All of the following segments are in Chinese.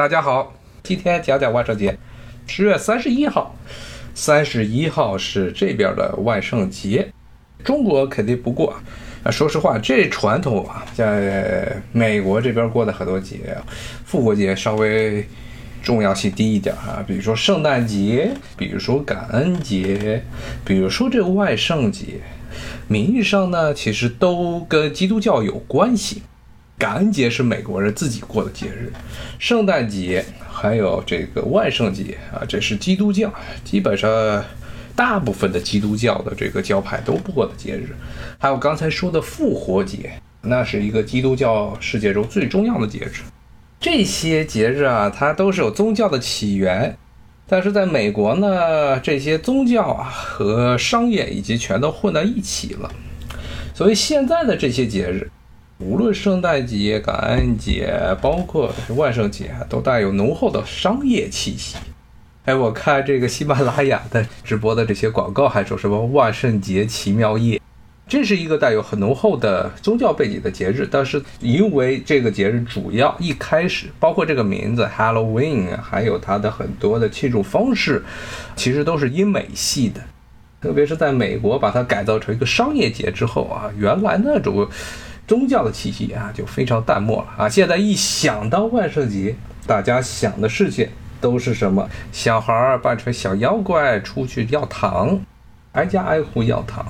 大家好，今天讲讲万圣节，十月三十一号，三十一号是这边的万圣节，中国肯定不过。啊，说实话，这传统啊，在美国这边过的很多节，复活节稍微重要性低一点啊，比如说圣诞节，比如说感恩节，比如说这个万圣节，名义上呢，其实都跟基督教有关系。感恩节是美国人自己过的节日，圣诞节还有这个万圣节啊，这是基督教，基本上大部分的基督教的这个教派都过的节日。还有刚才说的复活节，那是一个基督教世界中最重要的节日。这些节日啊，它都是有宗教的起源，但是在美国呢，这些宗教啊和商业已经全都混在一起了，所以现在的这些节日。无论圣诞节、感恩节，包括万圣节，都带有浓厚的商业气息。哎，我看这个喜马拉雅的直播的这些广告，还说什么万圣节奇妙夜，这是一个带有很浓厚的宗教背景的节日。但是因为这个节日主要一开始，包括这个名字 Halloween，还有它的很多的庆祝方式，其实都是英美系的。特别是在美国把它改造成一个商业节之后啊，原来那种。宗教的气息啊，就非常淡漠了啊！现在一想到万圣节，大家想的事情都是什么？小孩扮成小妖怪出去要糖，挨家挨户要糖。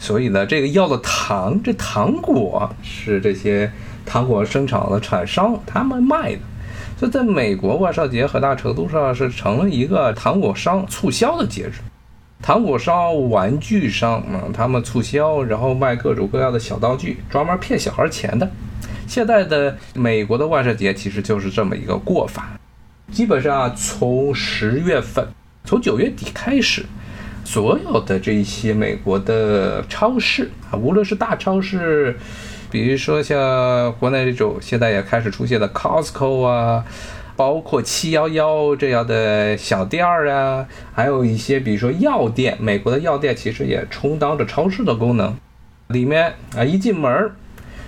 所以呢，这个要的糖，这糖果是这些糖果生产的厂商他们卖的。所以，在美国，万圣节很大程度上是成了一个糖果商促销的节日。糖果商、玩具商啊，他们促销，然后卖各种各样的小道具，专门骗小孩钱的。现在的美国的万圣节其实就是这么一个过法。基本上从十月份，从九月底开始，所有的这些美国的超市啊，无论是大超市，比如说像国内这种现在也开始出现的 Costco 啊。包括七幺幺这样的小店儿啊，还有一些比如说药店，美国的药店其实也充当着超市的功能。里面啊，一进门，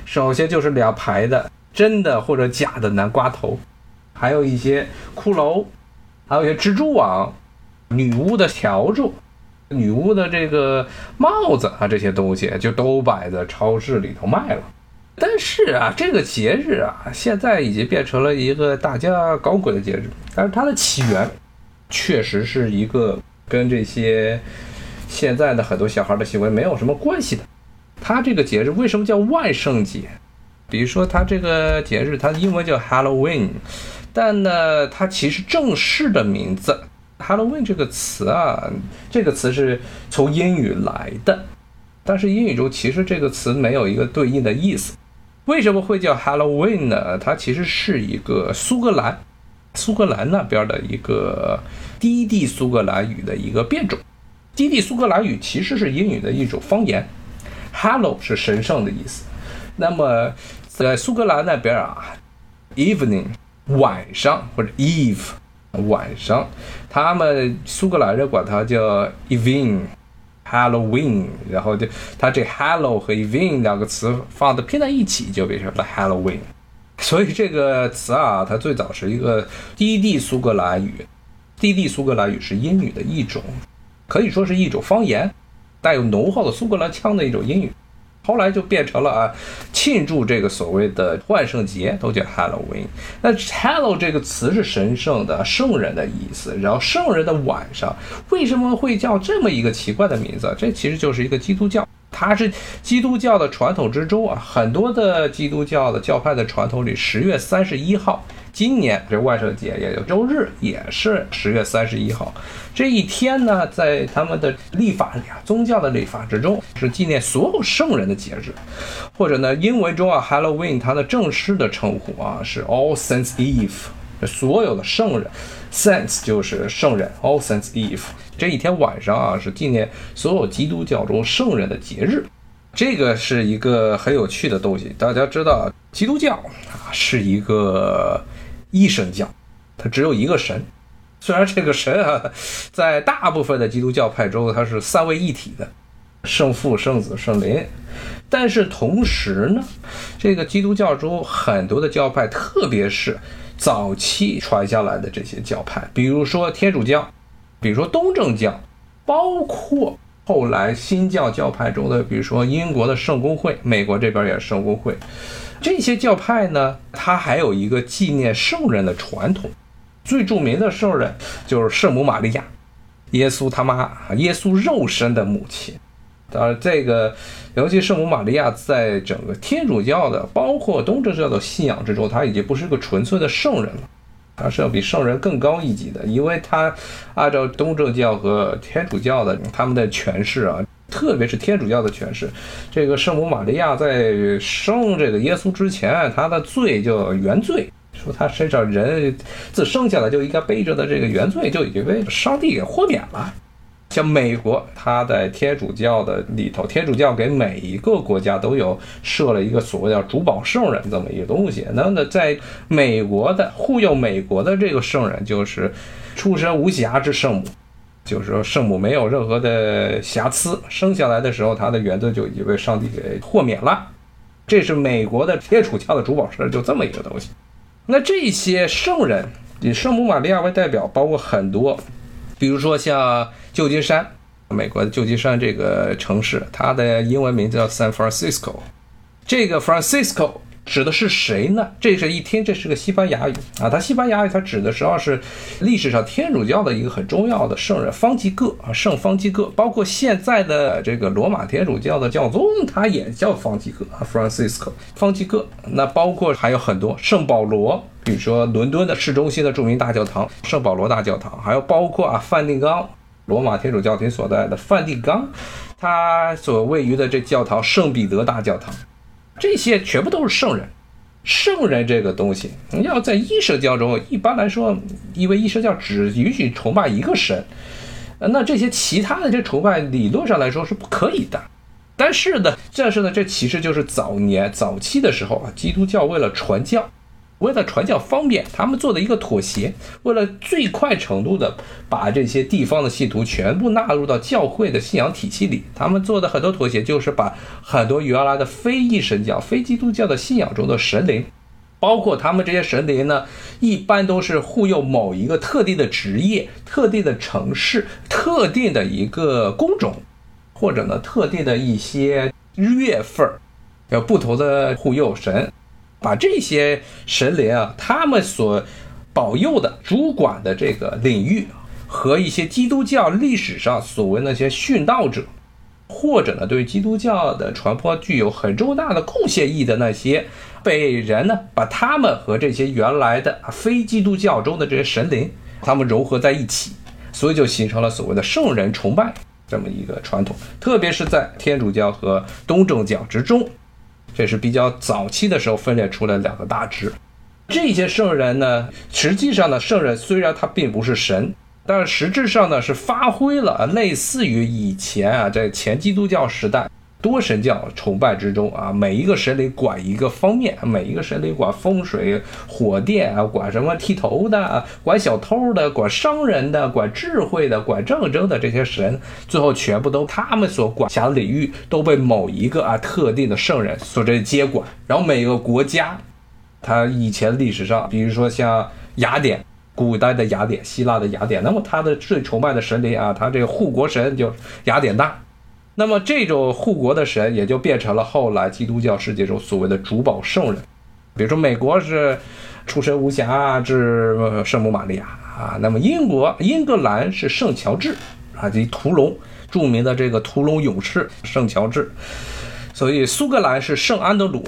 首先就是两排的真的或者假的南瓜头，还有一些骷髅，还有一些蜘蛛网、女巫的笤帚、女巫的这个帽子啊，这些东西就都摆在超市里头卖了。但是啊，这个节日啊，现在已经变成了一个大家搞鬼的节日。但是它的起源，确实是一个跟这些现在的很多小孩的行为没有什么关系的。它这个节日为什么叫万圣节？比如说，它这个节日，它的英文叫 Halloween，但呢，它其实正式的名字 Halloween 这个词啊，这个词是从英语来的，但是英语中其实这个词没有一个对应的意思。为什么会叫 Halloween 呢？它其实是一个苏格兰，苏格兰那边的一个低地苏格兰语的一个变种。低地苏格兰语其实是英语的一种方言。Hallow 是神圣的意思。那么在苏格兰那边啊，Evening 晚上或者 Eve 晚上，他们苏格兰人管它叫 Evening。Halloween，然后就它这 hello 和 Even 两个词放的拼在一起，就变成了 Halloween。所以这个词啊，它最早是一个低地苏格兰语，低地苏格兰语是英语的一种，可以说是一种方言，带有浓厚的苏格兰腔的一种英语。后来就变成了啊，庆祝这个所谓的万圣节都叫 Halloween。那 Hallow 这个词是神圣的、圣人的意思。然后圣人的晚上为什么会叫这么一个奇怪的名字？这其实就是一个基督教，它是基督教的传统之中啊，很多的基督教的教派的传统里，十月三十一号。今年这万圣节也就周日，也是十月三十一号这一天呢，在他们的历法里啊，宗教的历法之中是纪念所有圣人的节日，或者呢，英文中啊，Halloween 它的正式的称呼啊是 All Saints Eve，所有的圣人，Saints 就是圣人，All Saints Eve 这一天晚上啊是纪念所有基督教中圣人的节日，这个是一个很有趣的东西。大家知道，基督教啊是一个。一神教，它只有一个神。虽然这个神啊，在大部分的基督教派中，它是三位一体的，圣父、圣子、圣灵。但是同时呢，这个基督教中很多的教派，特别是早期传下来的这些教派，比如说天主教，比如说东正教，包括后来新教教派中的，比如说英国的圣公会，美国这边也是圣公会。这些教派呢，它还有一个纪念圣人的传统，最著名的圣人就是圣母玛利亚，耶稣他妈，耶稣肉身的母亲。当然，这个尤其圣母玛利亚在整个天主教的，包括东正教的信仰之中，他已经不是个纯粹的圣人了，他是要比圣人更高一级的，因为他按照东正教和天主教的他们的诠释啊。特别是天主教的诠释，这个圣母玛利亚在生这个耶稣之前，她的罪就原罪，说她身上人自生下来就应该背着的这个原罪就已经被上帝给豁免了。像美国，它在天主教的里头，天主教给每一个国家都有设了一个所谓叫主保圣人这么一个东西。那么在美国的护佑美国的这个圣人，就是出身无瑕之圣母。就是说，圣母没有任何的瑕疵，生下来的时候，她的原罪就已经被上帝给豁免了。这是美国的天主教的主保圣，就这么一个东西。那这些圣人以圣母玛利亚为代表，包括很多，比如说像旧金山，美国的旧金山这个城市，它的英文名字叫 San Francisco。这个 Francisco。指的是谁呢？这是一听，这是个西班牙语啊。它西班牙语，它指的实际上是历史上天主教的一个很重要的圣人方济各啊，圣方济各。包括现在的这个罗马天主教的教宗，他也叫方济各啊，Francisco 方济各。那包括还有很多圣保罗，比如说伦敦的市中心的著名大教堂圣保罗大教堂，还有包括啊梵蒂冈，罗马天主教廷所在的梵蒂冈，它所位于的这教堂圣彼得大教堂。这些全部都是圣人，圣人这个东西，要在一神教中，一般来说，因为一神教只允许崇拜一个神，那这些其他的这崇拜理论上来说是不可以的。但是呢，但是呢，这其实就是早年早期的时候啊，基督教为了传教。为了传教方便，他们做的一个妥协，为了最快程度的把这些地方的信徒全部纳入到教会的信仰体系里，他们做的很多妥协就是把很多原来的非一神教、非基督教的信仰中的神灵，包括他们这些神灵呢，一般都是护佑某一个特定的职业、特定的城市、特定的一个工种，或者呢特定的一些月份儿，有不同的护佑神。把这些神灵啊，他们所保佑的、主管的这个领域，和一些基督教历史上所谓那些殉道者，或者呢对基督教的传播具有很重大的贡献意义的那些，被人呢把他们和这些原来的非基督教中的这些神灵，他们融合在一起，所以就形成了所谓的圣人崇拜这么一个传统，特别是在天主教和东正教之中。这是比较早期的时候分裂出来两个大支，这些圣人呢，实际上呢，圣人虽然他并不是神，但实质上呢是发挥了类似于以前啊，在前基督教时代。多神教崇拜之中啊，每一个神灵管一个方面，每一个神灵管风水、火电啊，管什么剃头的，管小偷的，管商人的，管智慧的，管战争的这些神，最后全部都他们所管辖的领域都被某一个啊特定的圣人所这接管。然后每个国家，它以前历史上，比如说像雅典，古代的雅典，希腊的雅典，那么它的最崇拜的神灵啊，它这个护国神就雅典娜。那么这种护国的神也就变成了后来基督教世界中所谓的主保圣人，比如说美国是出身无瑕之圣母玛利亚啊，那么英国英格兰是圣乔治啊，即屠龙著名的这个屠龙勇士圣乔治，所以苏格兰是圣安德鲁，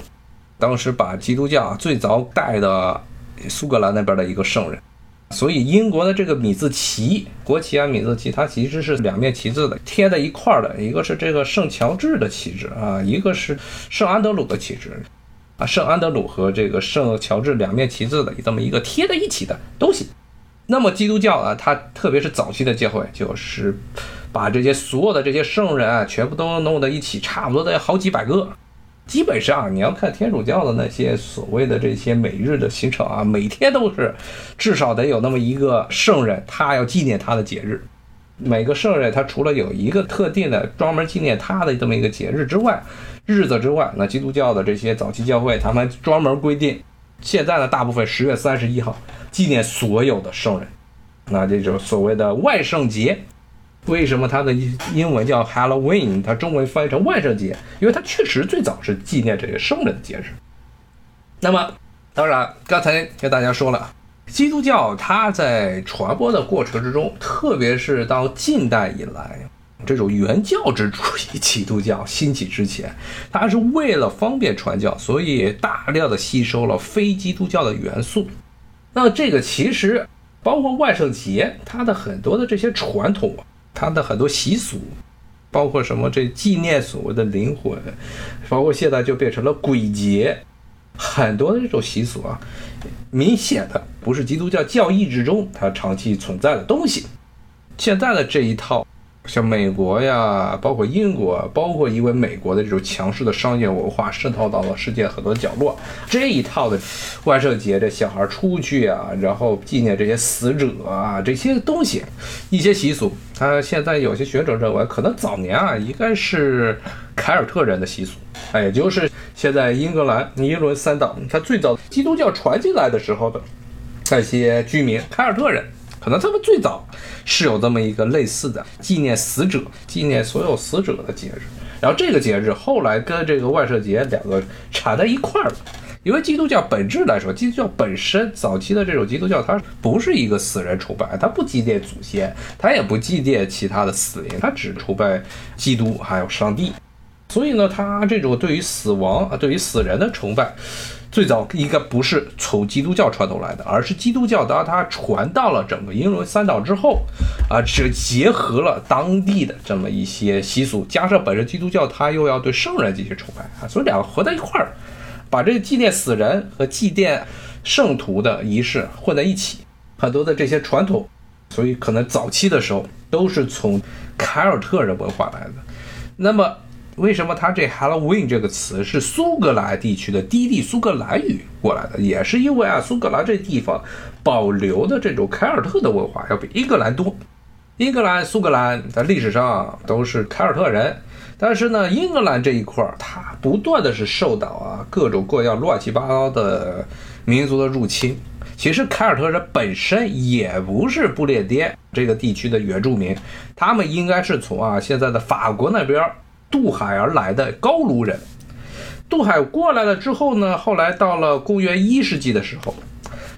当时把基督教最早带的苏格兰那边的一个圣人。所以英国的这个米字旗，国旗啊，米字旗，它其实是两面旗帜的贴在一块儿的，一个是这个圣乔治的旗帜啊，一个是圣安德鲁的旗帜啊，圣安德鲁和这个圣乔治两面旗帜的这么一个贴在一起的东西。那么基督教啊，它特别是早期的教会，就是把这些所有的这些圣人啊，全部都弄在一起，差不多得好几百个。基本上，你要看天主教的那些所谓的这些每日的行程啊，每天都是至少得有那么一个圣人，他要纪念他的节日。每个圣人他除了有一个特定的专门纪念他的这么一个节日之外，日子之外，那基督教的这些早期教会他们专门规定，现在呢，大部分十月三十一号纪念所有的圣人，那这种所谓的万圣节。为什么它的英文叫 Halloween？它中文翻译成万圣节，因为它确实最早是纪念这个圣人的节日。那么，当然刚才跟大家说了，基督教它在传播的过程之中，特别是到近代以来。这种原教旨主义基督教兴起之前，它是为了方便传教，所以大量的吸收了非基督教的元素。那这个其实包括万圣节，它的很多的这些传统，他的很多习俗，包括什么这纪念所谓的灵魂，包括现在就变成了鬼节，很多的这种习俗啊，明显的不是基督教教义之中它长期存在的东西。现在的这一套。像美国呀，包括英国，包括因为美国的这种强势的商业文化渗透到了世界很多角落，这一套的万圣节，这小孩出去啊，然后纪念这些死者啊，这些东西，一些习俗，他现在有些学者认为，可能早年啊，应该是凯尔特人的习俗，哎，也就是现在英格兰尼伦三岛，他最早基督教传进来的时候的那些居民，凯尔特人。可能他们最早是有这么一个类似的纪念死者、纪念所有死者的节日，然后这个节日后来跟这个万圣节两个缠在一块儿了。因为基督教本质来说，基督教本身早期的这种基督教，它不是一个死人崇拜，它不祭奠祖先，它也不祭奠其他的死灵，它只崇拜基督还有上帝。所以呢，它这种对于死亡啊，对于死人的崇拜。最早应该不是从基督教传统来的，而是基督教当它传到了整个英伦三岛之后，啊，这结合了当地的这么一些习俗，加上本身基督教它又要对圣人进行崇拜啊，所以两个合在一块儿，把这个纪念死人和祭奠圣徒的仪式混在一起，很多的这些传统，所以可能早期的时候都是从凯尔特人文化来的，那么。为什么它这 Halloween 这个词是苏格兰地区的低地苏格兰语过来的？也是因为啊，苏格兰这地方保留的这种凯尔特的文化要比英格兰多。英格兰、苏格兰在历史上都是凯尔特人，但是呢，英格兰这一块儿它不断的是受到啊各种各样乱七八糟的民族的入侵。其实凯尔特人本身也不是不列颠这个地区的原住民，他们应该是从啊现在的法国那边。渡海而来的高卢人，渡海过来了之后呢，后来到了公元一世纪的时候，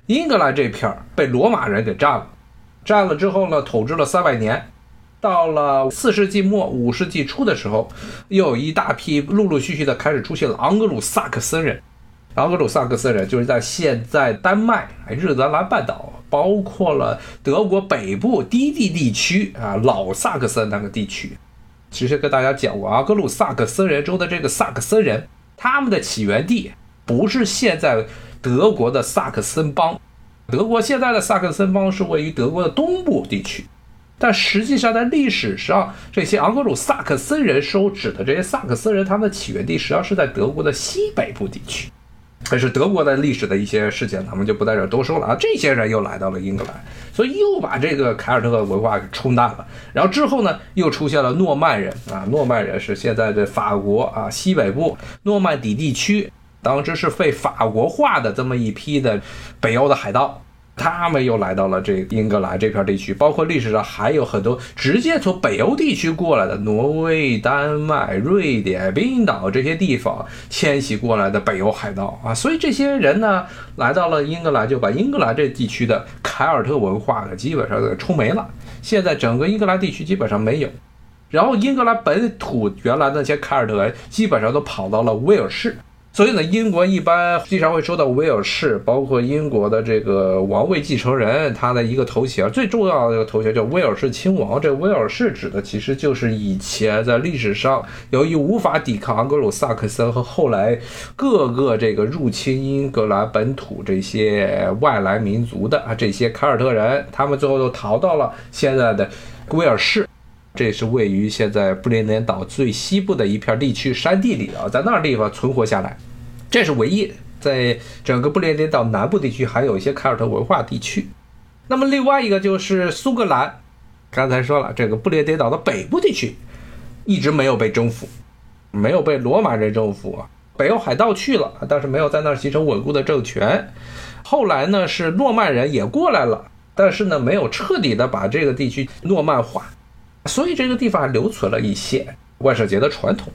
英格兰这片儿被罗马人给占了，占了之后呢，统治了三百年，到了四世纪末五世纪初的时候，又有一大批陆陆续续的开始出现了昂格鲁萨克森人，昂格鲁萨克森人就是在现在丹麦、日德兰半岛，包括了德国北部低地地区啊，老萨克森那个地区。其实跟大家讲过，阿格鲁萨克森人中的这个萨克森人，他们的起源地不是现在德国的萨克森邦，德国现在的萨克森邦是位于德国的东部地区，但实际上在历史上，这些昂格鲁萨克森人所指的这些萨克森人，他们的起源地实际上是在德国的西北部地区。这是德国的历史的一些事情，咱们就不在这多说了啊。这些人又来到了英格兰，所以又把这个凯尔特文化给冲淡了。然后之后呢，又出现了诺曼人啊，诺曼人是现在的法国啊西北部诺曼底地区，当时是被法国化的这么一批的北欧的海盗。他们又来到了这英格兰这片地区，包括历史上还有很多直接从北欧地区过来的，挪威、丹麦、瑞典、冰岛这些地方迁徙过来的北欧海盗啊，所以这些人呢来到了英格兰，就把英格兰这地区的凯尔特文化呢基本上给冲没了。现在整个英格兰地区基本上没有，然后英格兰本土原来那些凯尔特人基本上都跑到了威尔士。所以呢，英国一般经常会说到威尔士，包括英国的这个王位继承人，他的一个头衔，最重要的一个头衔叫威尔士亲王。这威尔士指的其实就是以前在历史上由于无法抵抗昂格鲁萨克森和后来各个这个入侵英格兰本土这些外来民族的啊这些凯尔特人，他们最后都逃到了现在的威尔士。这是位于现在布列颠岛最西部的一片地区山地里啊，在那地方存活下来，这是唯一在整个布列颠岛南部地区还有一些凯尔特文化地区。那么另外一个就是苏格兰，刚才说了，这个布列颠岛的北部地区一直没有被征服，没有被罗马人征服。北欧海盗去了，但是没有在那儿形成稳固的政权。后来呢，是诺曼人也过来了，但是呢，没有彻底的把这个地区诺曼化，所以这个地方还留存了一些万圣节的传统，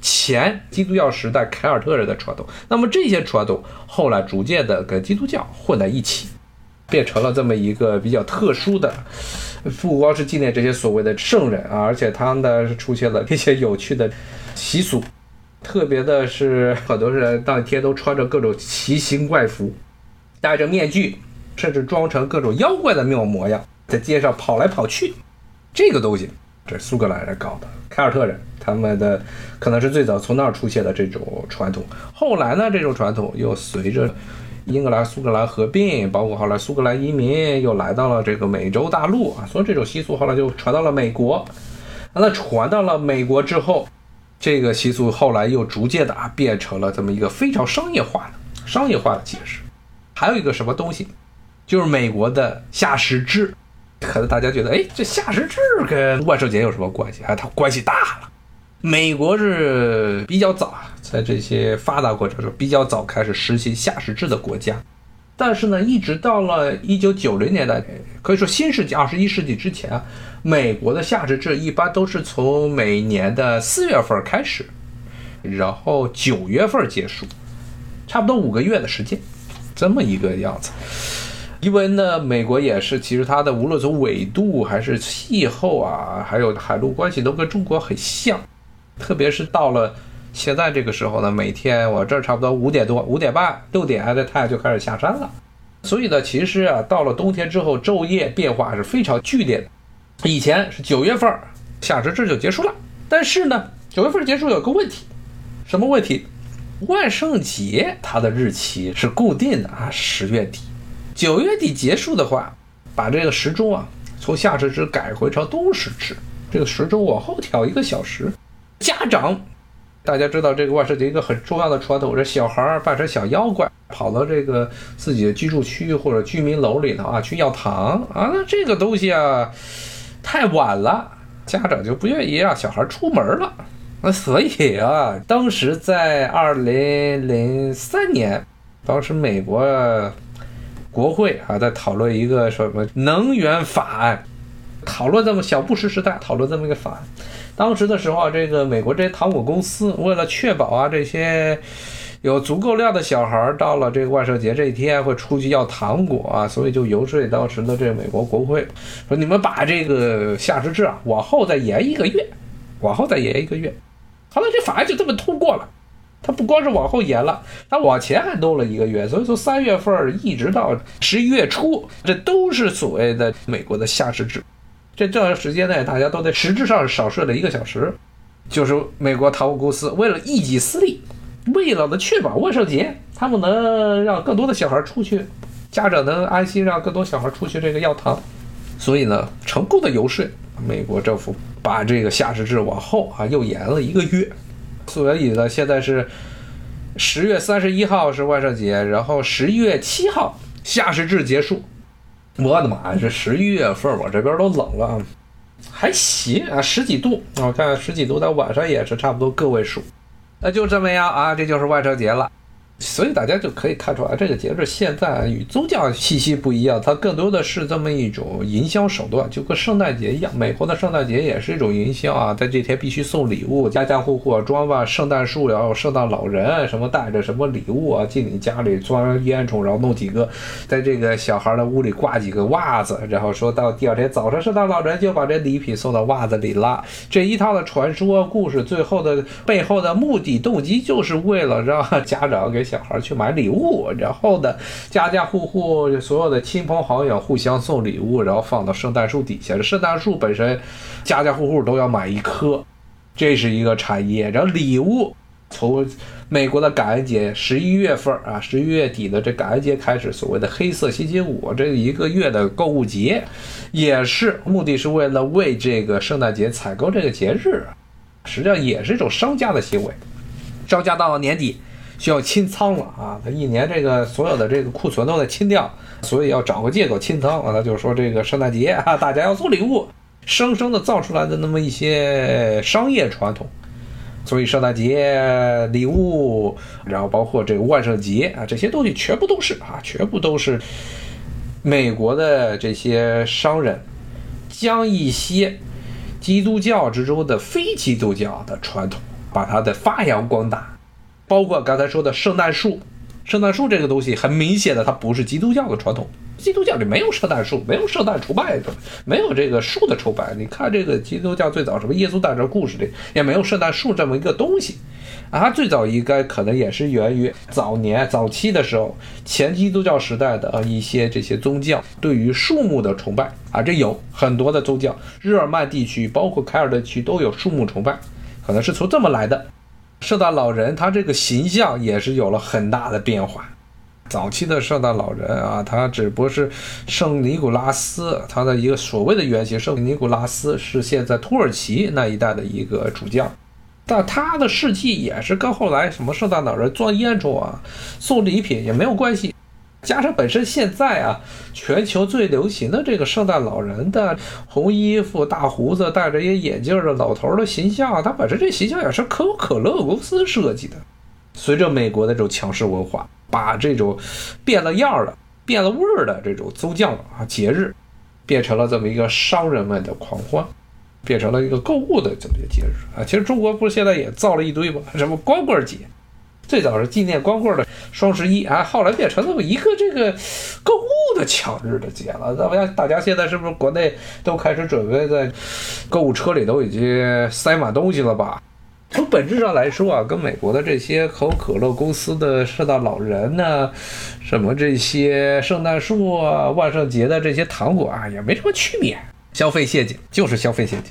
前基督教时代凯尔特人的传统。那么这些传统后来逐渐的跟基督教混在一起，变成了这么一个比较特殊的，不光是纪念这些所谓的圣人啊，而且他呢是出现了一些有趣的习俗。特别的是，很多人当天都穿着各种奇形怪服，戴着面具，甚至装成各种妖怪的面模样，在街上跑来跑去。这个东西，这是苏格兰人搞的，凯尔特人他们的可能是最早从那儿出现的这种传统。后来呢，这种传统又随着英格兰、苏格兰合并，包括后来苏格兰移民又来到了这个美洲大陆啊，所以这种习俗后来就传到了美国。那传到了美国之后。这个习俗后来又逐渐的啊变成了这么一个非常商业化的商业化的节日，还有一个什么东西，就是美国的夏时制，可能大家觉得，哎，这夏时制跟万圣节有什么关系啊？它关系大了。美国是比较早，在这些发达国家中比较早开始实行夏时制的国家。但是呢，一直到了一九九零年代，可以说新世纪二十一世纪之前啊，美国的夏至制一般都是从每年的四月份开始，然后九月份结束，差不多五个月的时间，这么一个样子。因为呢，美国也是，其实它的无论从纬度还是气候啊，还有海陆关系都跟中国很像，特别是到了。现在这个时候呢，每天我这儿差不多五点多、五点半、六点，这太阳就开始下山了。所以呢，其实啊，到了冬天之后，昼夜变化是非常剧烈的。以前是九月份夏至这就结束了，但是呢，九月份结束有个问题，什么问题？万圣节它的日期是固定的啊，十月底。九月底结束的话，把这个时钟啊从夏至制改回成冬时制，这个时钟往后调一个小时，家长。大家知道这个万圣节一个很重要的传统，这小孩扮成小妖怪，跑到这个自己的居住区或者居民楼里头啊，去要糖啊。那这个东西啊，太晚了，家长就不愿意让小孩出门了。那所以啊，当时在二零零三年，当时美国国会啊在讨论一个什么能源法案，讨论这么小布什时代讨论这么一个法案。当时的时候，这个美国这些糖果公司为了确保啊这些有足够量的小孩到了这个万圣节这一天会出去要糖果啊，所以就游说当时的这个美国国会说：“你们把这个夏至制啊往后再延一个月，往后再延一个月。”后来这法案就这么通过了。它不光是往后延了，它往前还弄了一个月，所以从三月份一直到十一月初，这都是所谓的美国的夏时制。这这段时间内，大家都在实质上少睡了一个小时，就是美国糖果公司为了一己私利，为了呢确保万圣节他们能让更多的小孩出去，家长能安心让更多小孩出去这个要糖，所以呢成功的游说美国政府把这个夏时制往后啊又延了一个月，所以呢现在是十月三十一号是万圣节，然后十一月七号夏时制结束。我的妈呀！这十一月份我这边都冷了，还行啊，十几度。我看十几度，到晚上也是差不多个位数。那就这么样啊，这就是万圣节了。所以大家就可以看出来，这个节日现在与宗教气息不一样，它更多的是这么一种营销手段，就跟圣诞节一样。美国的圣诞节也是一种营销啊，在这天必须送礼物，家家户户装扮圣诞树，然后圣诞老人什么带着什么礼物啊进你家里装烟囱，然后弄几个，在这个小孩的屋里挂几个袜子，然后说到第二天早上，圣诞老人就把这礼品送到袜子里了。这一套的传说故事，最后的背后的目的动机，就是为了让家长给。小孩去买礼物，然后呢，家家户户所有的亲朋好友互相送礼物，然后放到圣诞树底下。这圣诞树本身，家家户户都要买一棵，这是一个产业。然后礼物从美国的感恩节十一月份啊，十一月底的这感恩节开始，所谓的黑色星期五这一个月的购物节，也是目的是为了为这个圣诞节采购这个节日，实际上也是一种商家的行为。商家到了年底。需要清仓了啊！他一年这个所有的这个库存都在清掉，所以要找个借口清仓啊！他就说这个圣诞节啊，大家要送礼物，生生的造出来的那么一些商业传统。所以圣诞节礼物，然后包括这个万圣节啊，这些东西全部都是啊，全部都是美国的这些商人将一些基督教之中的非基督教的传统，把它的发扬光大，包括刚才说的圣诞树。圣诞树这个东西很明显的，它不是基督教的传统。基督教里没有圣诞树，没有圣诞崇拜的，没有这个树的崇拜。你看这个基督教最早什么耶稣诞生故事里也没有圣诞树这么一个东西啊。最早应该可能也是源于早年早期的时候，前基督教时代的一些这些宗教对于树木的崇拜啊。这有很多的宗教，日耳曼地区包括凯尔特区都有树木崇拜，可能是从这么来的。圣诞老人他这个形象也是有了很大的变化。早期的圣诞老人啊，他只不过是圣尼古拉斯，他的一个所谓的原型。圣尼古拉斯是现在土耳其那一带的一个主将，但他的事迹也是跟后来什么圣诞老人装烟囱啊、送礼品也没有关系。加上本身现在啊，全球最流行的这个圣诞老人的红衣服、大胡子、戴着一眼镜的老头的形象，他本身这形象也是可口可乐公司设计的。随着美国的这种强势文化，把这种变了样儿的、变了味儿的这种宗教啊节日，变成了这么一个商人们的狂欢，变成了一个购物的这么一个节日啊。其实中国不是现在也造了一堆吗？什么光棍节？最早是纪念光棍的双十一啊，后来变成这么一个这个购物的抢日的节了。咱们大家现在是不是国内都开始准备在购物车里都已经塞满东西了吧？从本质上来说啊，跟美国的这些可口可乐公司的圣诞老人呢，什么这些圣诞树啊、万圣节的这些糖果啊，也没什么区别。消费陷阱就是消费陷阱。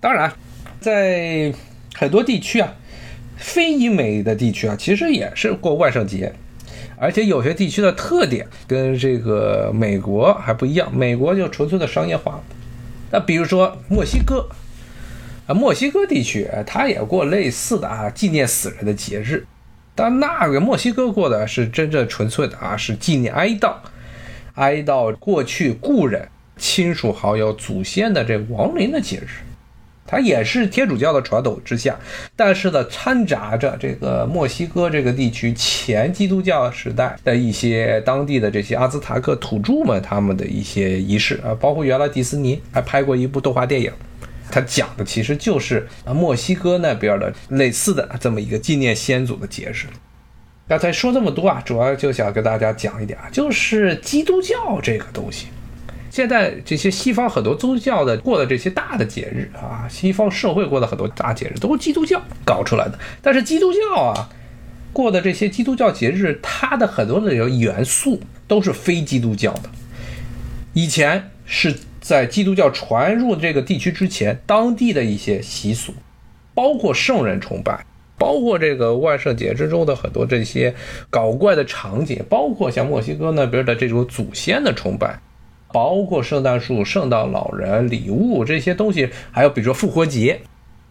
当然，在很多地区啊。非英美的地区啊，其实也是过万圣节，而且有些地区的特点跟这个美国还不一样。美国就纯粹的商业化。那比如说墨西哥啊，墨西哥地区它也过类似的啊纪念死人的节日，但那个墨西哥过的是真正纯粹的啊，是纪念哀悼，哀悼过去故人、亲属好友、祖先的这亡灵的节日。它也是天主教的传统之下，但是呢，掺杂着这个墨西哥这个地区前基督教时代的一些当地的这些阿兹塔克土著们他们的一些仪式啊，包括原来迪士尼还拍过一部动画电影，它讲的其实就是墨西哥那边的类似的这么一个纪念先祖的节日。刚才说这么多啊，主要就想跟大家讲一点，就是基督教这个东西。现在这些西方很多宗教的过的这些大的节日啊，西方社会过的很多大节日都是基督教搞出来的。但是基督教啊过的这些基督教节日，它的很多的元素都是非基督教的。以前是在基督教传入这个地区之前，当地的一些习俗，包括圣人崇拜，包括这个万圣节之中的很多这些搞怪的场景，包括像墨西哥那边的这种祖先的崇拜。包括圣诞树、圣诞老人、礼物这些东西，还有比如说复活节，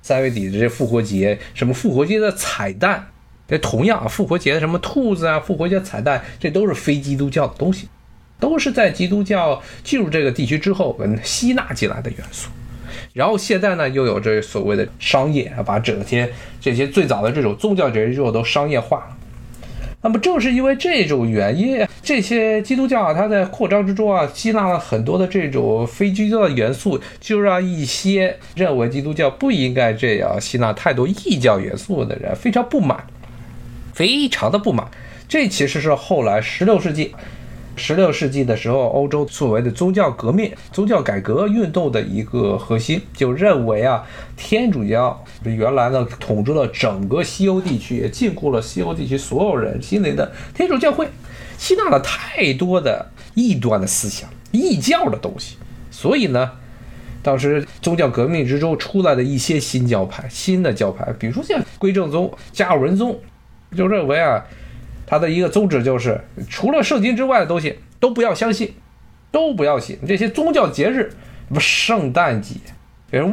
三月底的这复活节，什么复活节的彩蛋，这同样啊，复活节的什么兔子啊，复活节彩蛋，这都是非基督教的东西，都是在基督教进入这个地区之后跟吸纳进来的元素。然后现在呢，又有这所谓的商业，把整天这些最早的这种宗教节日都商业化了。那么正是因为这种原因，这些基督教啊，它在扩张之中啊，吸纳了很多的这种非基督教的元素，就让一些认为基督教不应该这样吸纳太多异教元素的人非常不满，非常的不满。这其实是后来十六世纪。十六世纪的时候，欧洲所谓的宗教革命、宗教改革运动的一个核心，就认为啊，天主教原来呢统治了整个西欧地区，也禁锢了西欧地区所有人心灵的天主教会，吸纳了太多的异端的思想、异教的东西，所以呢，当时宗教革命之中出来的一些新教派、新的教派，比如说像归正宗、加尔文宗，就认为啊。他的一个宗旨就是，除了圣经之外的东西都不要相信，都不要信。这些宗教节日，什么圣诞节、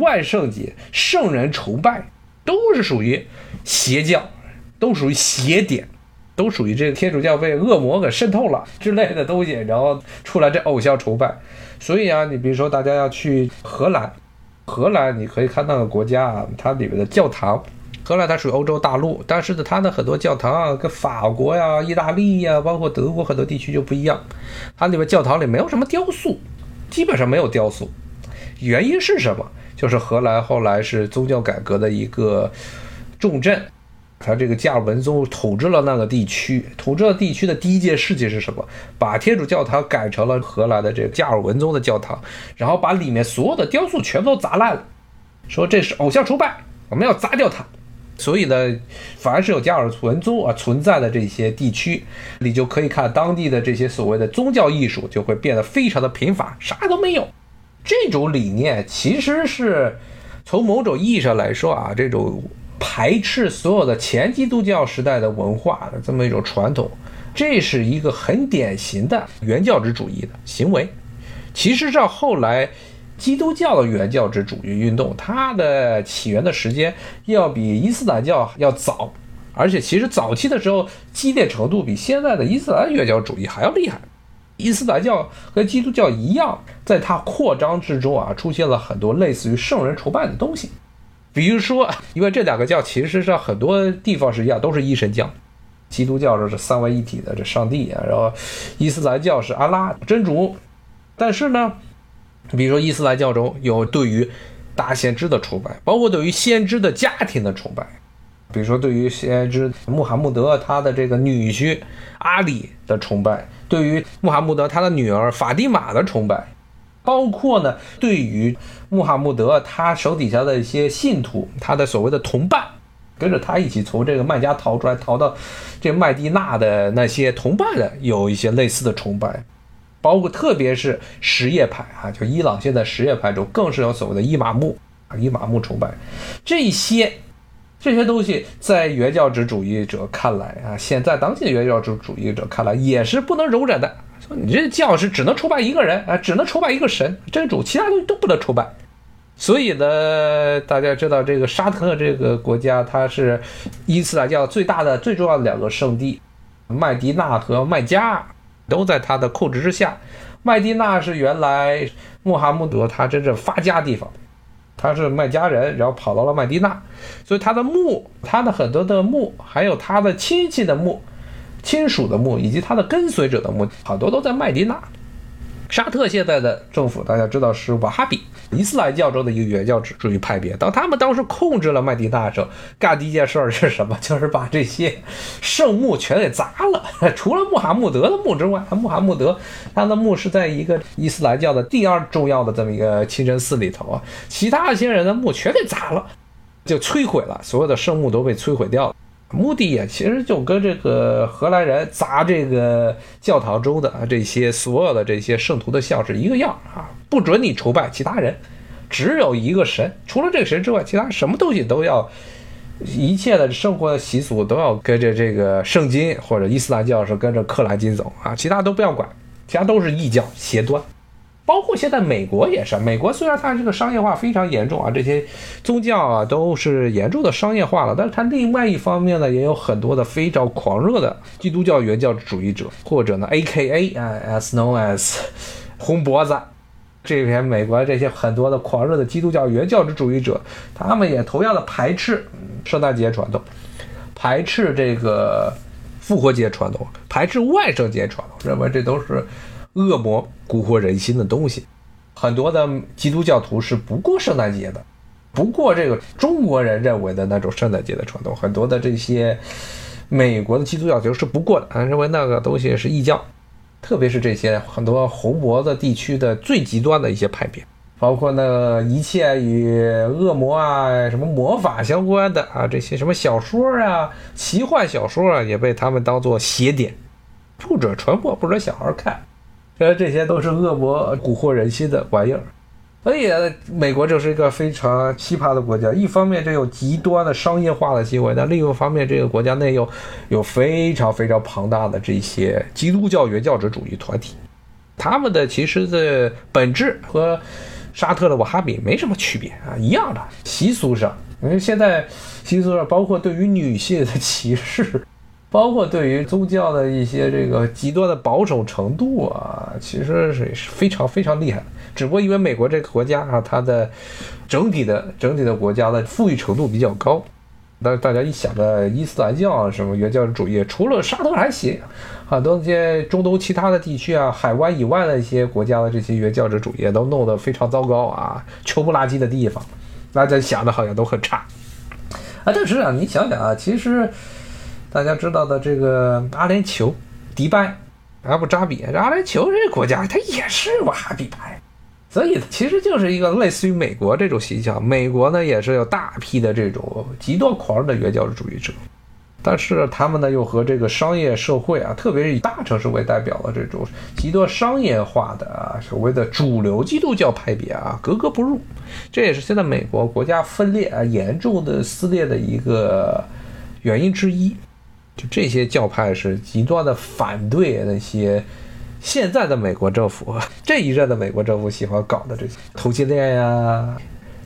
万圣节、圣人崇拜，都是属于邪教，都属于邪典，都属于这个天主教被恶魔给渗透了之类的东西，然后出来这偶像崇拜。所以啊，你比如说大家要去荷兰，荷兰你可以看那个国家啊，它里面的教堂荷兰它属于欧洲大陆，但是呢，它的很多教堂啊，跟法国呀、意大利呀，包括德国很多地区就不一样，它里面教堂里没有什么雕塑，基本上没有雕塑。原因是什么？就是荷兰后来是宗教改革的一个重镇，他这个加尔文宗统治了那个地区，统治了地区的第一件事情是什么？把天主教堂改成了荷兰的这个加尔文宗的教堂，然后把里面所有的雕塑全部都砸烂了，说这是偶像崇拜，我们要砸掉它。所以呢，凡是有加尔文宗啊存在的这些地区，你就可以看当地的这些所谓的宗教艺术就会变得非常的贫乏，啥都没有。这种理念其实是从某种意义上来说啊，这种排斥所有的前基督教时代的文化的这么一种传统，这是一个很典型的原教旨主义的行为。其实到后来基督教的原教旨主义运动，它的起源的时间要比伊斯兰教要早，而且其实早期的时候激烈程度比现在的伊斯兰原教主义还要厉害。伊斯兰教和基督教一样，在它扩张之中啊，出现了很多类似于圣人崇拜的东西。比如说，因为这两个教其实上很多地方是一样，都是一神教。基督教这是三位一体的这上帝啊，然后伊斯兰教是阿拉真主。但是呢，比如说伊斯兰教中有对于大先知的崇拜，包括对于先知的家庭的崇拜，比如说对于先知穆罕默德他的这个女婿阿里的崇拜。对于穆罕默德他的女儿法蒂玛的崇拜，包括呢，对于穆罕默德他手底下的一些信徒，他的所谓的同伴，跟着他一起从这个麦加逃出来，逃到这麦地那的那些同伴的，有一些类似的崇拜，包括特别是什叶派啊，就伊朗现在什叶派中更是有所谓的伊玛目啊，伊玛目崇拜，这些。这些东西在原教旨主义者看来啊，现在当今的原教旨主义者看来也是不能容忍的。说你这教是只能崇拜一个人啊，只能崇拜一个神真主，其他东西都不能崇拜。所以呢，大家知道这个沙特这个国家，它是伊斯兰教最大的、最重要的两个圣地，麦迪纳和麦加都在他的控制之下。麦迪那是原来穆罕默德他真正发家地方。他是麦家人，然后跑到了麦迪那，所以他的墓，他的很多的墓，还有他的亲戚的墓、亲属的墓，以及他的跟随者的墓，好多都在麦迪那。沙特现在的政府，大家知道是瓦哈比伊斯兰教中的一个原教旨主义派别。当他们当时控制了麦地那的时候，干第一件事儿是什么？就是把这些圣墓全给砸了。除了穆罕默德的墓之外，穆罕默德他的墓是在一个伊斯兰教的第二重要的这么一个清真寺里头啊，其他一些人的墓全给砸了，就摧毁了，所有的圣墓都被摧毁掉了。目的也其实就跟这个荷兰人砸这个教堂中的这些所有的这些圣徒的像是一个样啊，不准你崇拜其他人，只有一个神，除了这个神之外，其他什么东西都要，一切的生活习俗都要跟着这个圣经或者伊斯兰教是跟着克兰经走啊，其他都不要管，其他都是异教邪端。包括现在美国也是，美国虽然它这个商业化非常严重啊，这些宗教啊都是严重的商业化了，但是它另外一方面呢，也有很多的非常狂热的基督教原教旨主义者，或者呢，A.K.A. 啊，as known as 红脖子，这边美国这些很多的狂热的基督教原教旨主义者，他们也同样的排斥圣诞节传统，排斥这个复活节传统，排斥万圣节传统，认为这都是。恶魔蛊惑人心的东西，很多的基督教徒是不过圣诞节的，不过这个中国人认为的那种圣诞节的传统，很多的这些美国的基督教徒是不过的，认为那个东西是异教，特别是这些很多红脖子地区的最极端的一些派别，包括那一切与恶魔啊、什么魔法相关的啊，这些什么小说啊、奇幻小说啊，也被他们当做邪典，不准传播，不准小孩看。这这些都是恶魔蛊惑人心的玩意儿，所以美国就是一个非常奇葩的国家。一方面，这有极端的商业化的行为；但另一方面，这个国家内有有非常非常庞大的这些基督教原教旨主义团体，他们的其实的本质和沙特的瓦哈比没什么区别啊，一样的习俗上，因为现在习俗上包括对于女性的歧视。包括对于宗教的一些这个极端的保守程度啊，其实是是非常非常厉害。只不过因为美国这个国家啊，它的整体的整体的国家的富裕程度比较高，但大家一想到伊斯兰教啊什么原教旨主义，除了沙特还行，很多那些中东其他的地区啊，海湾以外的一些国家的这些原教旨主义都弄得非常糟糕啊，穷不拉几的地方，大家想的好像都很差啊。但是啊，你想想啊，其实大家知道的这个阿联酋、迪拜、阿布扎比，这阿联酋这个国家它也是瓦哈比派。所以其实就是一个类似于美国这种形象，美国呢也是有大批的这种极端狂热的原教旨主义者，但是他们呢又和这个商业社会啊，特别是以大城市为代表的这种极端商业化的啊所谓的主流基督教派别啊格格不入，这也是现在美国国家分裂啊严重的撕裂的一个原因之一。就这些教派是极端的反对那些。现在的美国政府，这一任的美国政府喜欢搞的这些同性恋呀、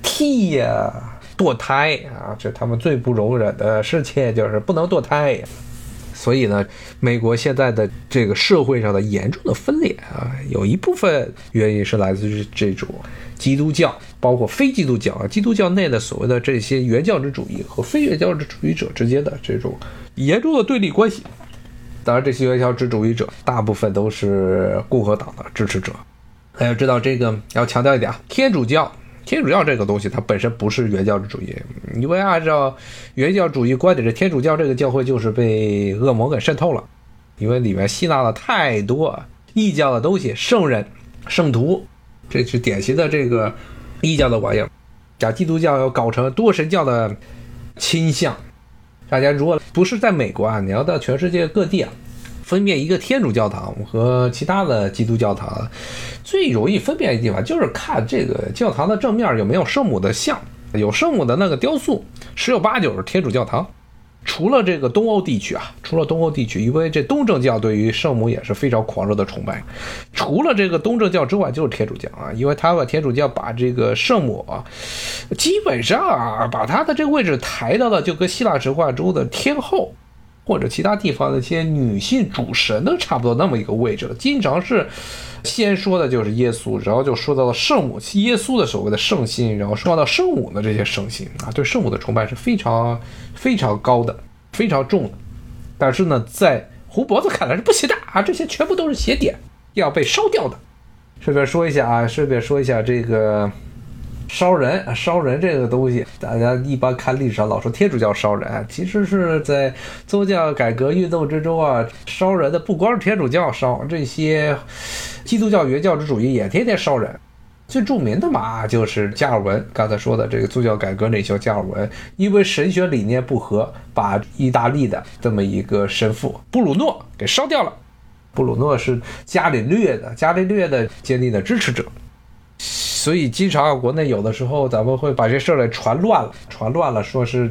替呀、堕胎啊，这他们最不容忍的事情就是不能堕胎。所以呢，美国现在的这个社会上的严重的分裂啊，有一部分原因是来自于这种基督教，包括非基督教啊，基督教内的所谓的这些原教旨主义和非原教旨主义者之间的这种严重的对立关系。当然，这些原教旨主义者大部分都是共和党的支持者。还要知道这个，要强调一点啊，天主教，天主教这个东西它本身不是原教旨主义，因为按照原教主义观点，这天主教这个教会就是被恶魔给渗透了，因为里面吸纳了太多异教的东西，圣人、圣徒，这是典型的这个异教的玩意儿，将基督教要搞成多神教的倾向。大家如果不是在美国啊，你要到全世界各地啊，分辨一个天主教堂和其他的基督教堂，最容易分辨的地方就是看这个教堂的正面有没有圣母的像，有圣母的那个雕塑，十有八九是天主教堂。除了这个东欧地区啊，除了东欧地区，因为这东正教对于圣母也是非常狂热的崇拜。除了这个东正教之外，就是天主教啊，因为他把天主教把这个圣母啊，基本上啊，把他的这个位置抬到了就跟希腊神话中的天后或者其他地方的一些女性主神都差不多那么一个位置了，经常是。先说的就是耶稣，然后就说到了圣母，耶稣的所谓的圣心，然后说到圣母的这些圣心啊，对圣母的崇拜是非常非常高的，非常重的。但是呢，在胡脖子看来是不行的啊，这些全部都是邪典，要被烧掉的。顺便说一下啊，顺便说一下这个。烧人，烧人这个东西，大家一般看历史上老说天主教烧人，其实是在宗教改革运动之中啊，烧人的不光是天主教烧，这些基督教原教旨主义也天天烧人。最著名的嘛，就是加尔文，刚才说的这个宗教改革领袖加尔文，因为神学理念不合，把意大利的这么一个神父布鲁诺给烧掉了。布鲁诺是伽利略的，伽利略的坚定的支持者。所以，经常国内有的时候，咱们会把这事儿给传乱了，传乱了，说是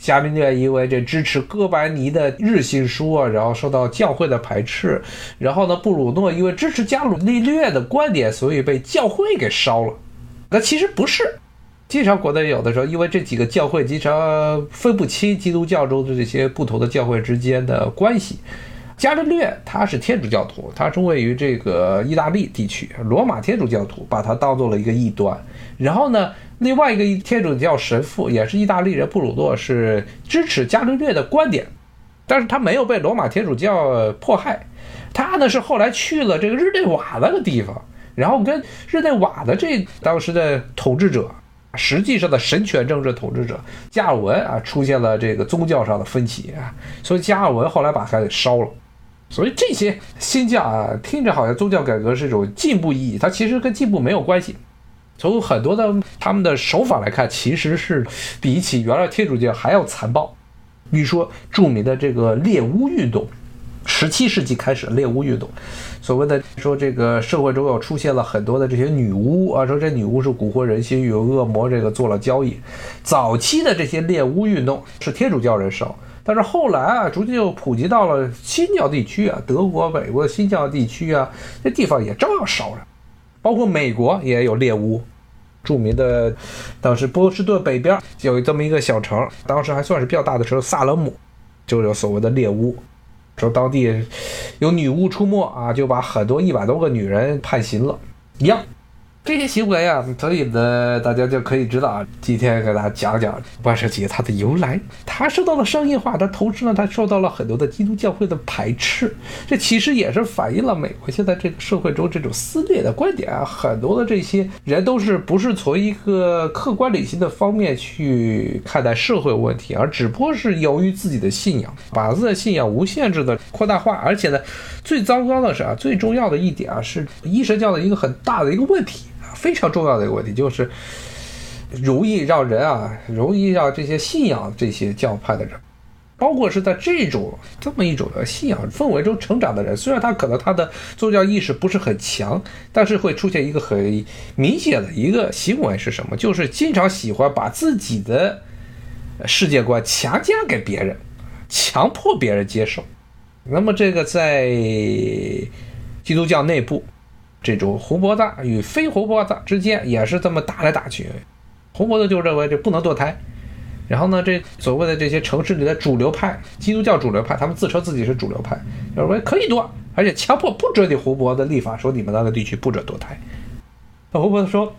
伽利略因为这支持哥白尼的日心说，然后受到教会的排斥；然后呢，布鲁诺因为支持伽利略的观点，所以被教会给烧了。那其实不是，经常国内有的时候，因为这几个教会经常分不清基督教中的这些不同的教会之间的关系。伽利略他是天主教徒，他是位于这个意大利地区，罗马天主教徒把他当做了一个异端。然后呢，另外一个天主教神父也是意大利人布鲁诺是支持伽利略的观点，但是他没有被罗马天主教迫害，他呢是后来去了这个日内瓦那个地方，然后跟日内瓦的这当时的统治者，实际上的神权政治统治者加尔文啊出现了这个宗教上的分歧啊，所以加尔文后来把他给烧了。所以这些新教啊，听着好像宗教改革是一种进步意义，它其实跟进步没有关系。从很多的他们的手法来看，其实是比起原来天主教还要残暴。比如说著名的这个猎巫运动，十七世纪开始猎巫运动，所谓的说这个社会中又出现了很多的这些女巫啊，说这女巫是蛊惑人心，与恶魔这个做了交易。早期的这些猎巫运动是天主教人烧。但是后来啊，逐渐又普及到了新教地区啊，德国、美国的新教地区啊，这地方也照样烧着，包括美国也有猎巫。著名的当时波士顿北边有这么一个小城，当时还算是比较大的城，萨勒姆，就有所谓的猎巫，说当地有女巫出没啊，就把很多一百多个女人判刑了，一样。这些行为啊，所以呢，大家就可以知道啊，今天给大家讲讲万圣节它的由来。它受到了商业化，但同时呢，它受到了很多的基督教会的排斥。这其实也是反映了美国现在这个社会中这种撕裂的观点啊。很多的这些人都是不是从一个客观理性的方面去看待社会问题，而只不过是由于自己的信仰，把自己的信仰无限制的扩大化。而且呢，最糟糕的是啊，最重要的一点啊，是伊神教的一个很大的一个问题。非常重要的一个问题 就是，容易让人啊，容易让这些信仰这些教派的人，包括是在这种这么一种的信仰氛围中成长的人，虽然他可能他的宗教意识不是很强，但是会出现一个很明显的一个行为是什么？就是经常喜欢把自己的世界观强加给别人，强迫别人接受。那么这个在基督教内部。这种胡伯子与非胡伯子之间也是这么打来打去，胡伯子就认为这不能堕胎，然后呢，这所谓的这些城市里的主流派，基督教主流派，他们自称自己是主流派，认为可以堕，而且强迫不准你胡伯的立法，说你们那个地区不准堕胎。那胡伯说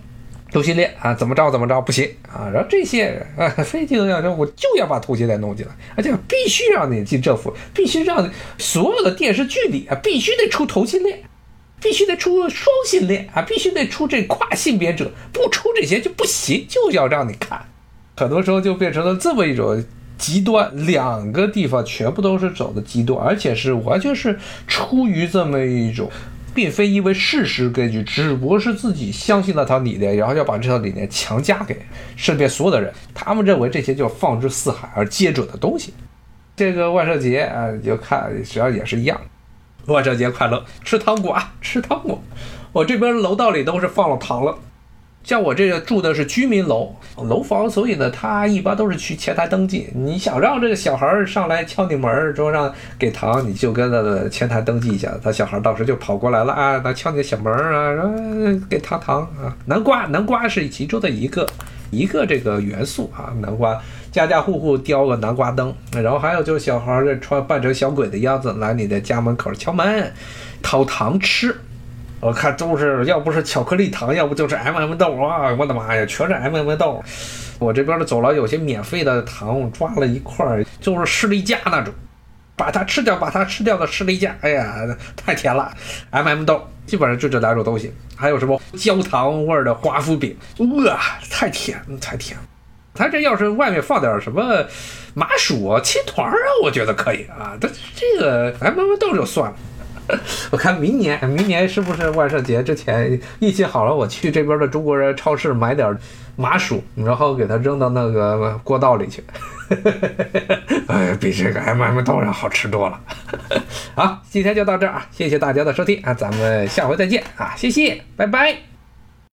同性恋啊，怎么着怎么着不行啊，然后这些人啊，非基督教说我就要把同性恋弄进来，而且必须让你进政府，必须让所有的电视剧里啊，必须得出同性恋。必须得出双性恋啊！必须得出这跨性别者，不出这些就不行，就要让你看。很多时候就变成了这么一种极端，两个地方全部都是走的极端，而且是完全是出于这么一种，并非因为事实根据，只不过是自己相信那套理念，然后要把这套理念强加给身边所有的人。他们认为这些叫放之四海而皆准的东西。这个万圣节啊，就看实际上也是一样。万圣节快乐！吃糖果啊，吃糖果！我这边楼道里都是放了糖了。像我这个住的是居民楼楼房，所以呢，他一般都是去前台登记。你想让这个小孩上来敲你门，之后让给糖，你就跟那个前台登记一下，他小孩到时就跑过来了啊，他敲你的小门啊，然后给糖糖啊。南瓜，南瓜是其中的一个一个这个元素啊，南瓜。家家户户雕个南瓜灯，然后还有就是小孩儿穿扮成小鬼的样子来你的家门口敲门，讨糖吃。我看都是要不是巧克力糖，要不就是 M M 豆啊！我的妈呀，全是 M M 豆。我这边的走廊有些免费的糖，抓了一块儿，就是士力架那种，把它吃掉，把它吃掉的士力架。哎呀，太甜了！M M 豆基本上就这两种东西，还有什么焦糖味的华夫饼，哇，太甜，太甜。他这要是外面放点什么麻薯啊、青团啊，我觉得可以啊。他这个哎，慢慢豆就算了。我看明年，明年是不是万圣节之前运气好了，我去这边的中国人超市买点麻薯，然后给它扔到那个过道里去。哎，比这个 M M 豆要好吃多了。好，今天就到这儿啊，谢谢大家的收听啊，咱们下回再见啊，谢谢，拜拜。